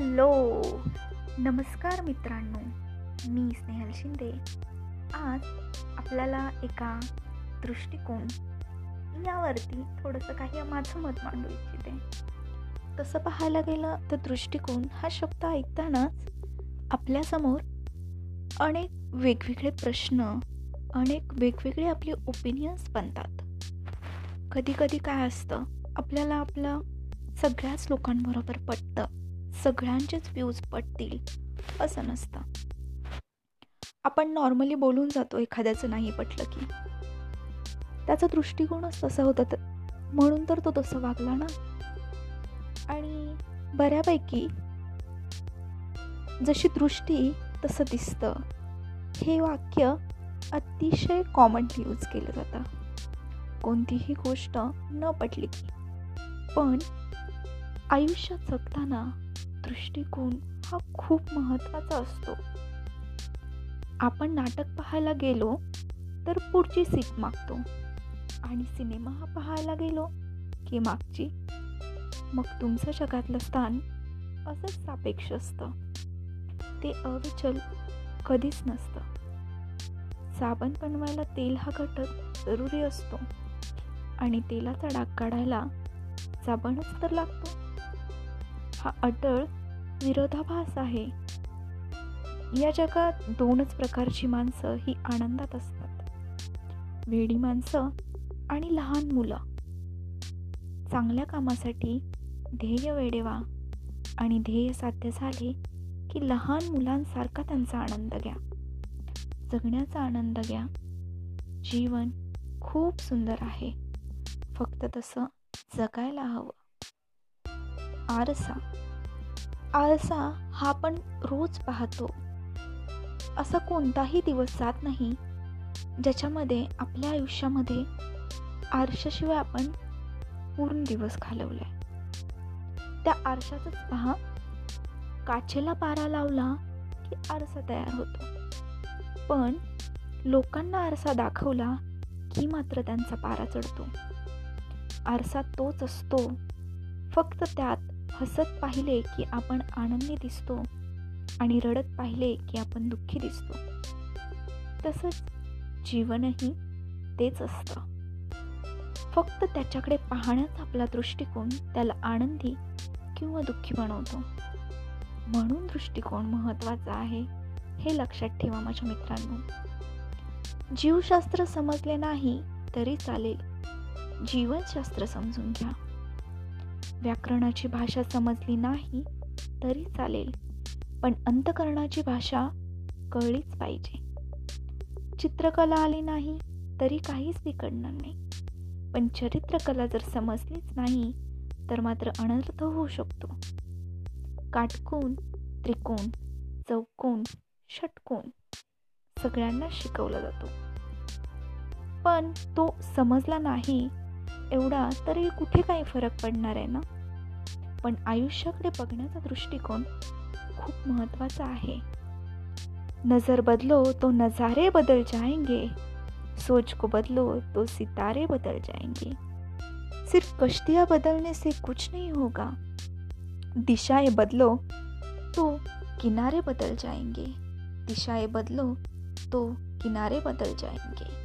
Hello. नमस्कार मित्रांनो. मी स्नेहल शिंदे. आज आपल्याला एका दृष्टिकोन यावरती थोडंसं काही माझं मत मांडू इच्छिते. तसं पाहायला गेलं तर दृष्टिकोन हा शब्द ऐकतानाच आपल्यासमोर अनेक वेगवेगळे प्रश्न अनेक वेगवेगळे आपले ओपिनियन्स बनतात. कधी कधी काय असतं आपल्याला आपलं सगळ्याच लोकांबरोबर पटतं. सगळ्यांचेच व्ह्यूज पटतील असं नसतं. आपण नॉर्मली बोलून जातो एखाद्याचं नाही पटलं की. त्याचा दृष्टिकोनच तसा होता तर म्हणून तर तो तसं वागला ना. आणि बऱ्यापैकी जशी दृष्टी तसं दिसतं. हे वाक्य अतिशय कॉमनली यूज केलं जातं. कोणतीही गोष्ट न पटली की. पण आयुष्यात जगताना दृष्टिकोन हा खूप महत्त्वाचा असतो. आपण नाटक पाहायला गेलो तर पुढची सीट मागतो आणि सिनेमा हा पाहायला गेलो की मागची. मग तुमचं जगातलं स्थान असंच सापेक्ष असतं. ते अविचल कधीच नसतं. साबण बनवायला तेल हा घटक जरुरी असतो आणि तेलाचा डाग काढायला साबणच तर लागतो. हा अटळ विरोधाभास आहे. या जगात दोनच प्रकारची माणसं ही आनंदात असतात. वेडी माणसं आणि लहान मुलं. चांगल्या कामासाठी ध्येय वेडेवा आणि ध्येय साध्य झाले की लहान मुलांसारखा त्यांचा आनंद घ्या. जगण्याचा आनंद घ्या. जीवन खूप सुंदर आहे. फक्त तसं जगायला हवं. आरसा. आळसा हा आपण रोज पाहतो. असा कोणताही दिवस जात नाही ज्याच्यामध्ये आपल्या आयुष्यामध्ये आरशाशिवाय आपण पूर्ण दिवस घालवलाय. त्या आरशातच पहा. काचेला पारा लावला की आरसा तयार होतो. पण लोकांना आरसा दाखवला की मात्र त्यांचा पारा चढतो. आरसा तोच असतो. फक्त त्यात हसत पाहिले की आपण आनंदी दिसतो आणि रडत पाहिले की आपण दुःखी दिसतो. तसंच जीवनही तेच असतं. फक्त त्याच्याकडे पाहण्याचा आपला दृष्टिकोन त्याला आनंदी किंवा दुःखी बनवतो. म्हणून दृष्टिकोन महत्त्वाचा आहे हे लक्षात ठेवा माझ्या मित्रांनो. जीवशास्त्र समजले नाही तरी चालेल. जीवनशास्त्र समजून घ्या. व्याकरणाची भाषा समजली नाही तरी चालेल. पण अंतकरणाची भाषा कळलीच पाहिजे. चित्रकला आली नाही तरी काहीच बिघडणार नाही. पण चरित्रकला जर समजलीच नाही तर मात्र अनर्थ होऊ शकतो. काटकोन त्रिकोण चौकोन षटकोन सगळ्यांना शिकवला जातो. पण तो समजला नाही एवढा तरी कुठे काही फरक पडणार आहे ना? पण आयुष्याकडे बघण्याचा दृष्टिकोन खूप महत्वाचा आहे. नज़र बदलो तो नजारे बदल जाएँगे. सोच को बदलो तो सितारे बदल जाएँगे. सिर्फ़ कश्तियाँ बदलने से कुछ नहीं होगा। दिशाएँ बदलो तो किनारे बदल जाएँगे। दिशाएँ बदलो तो किनारे बदल जाएँगे।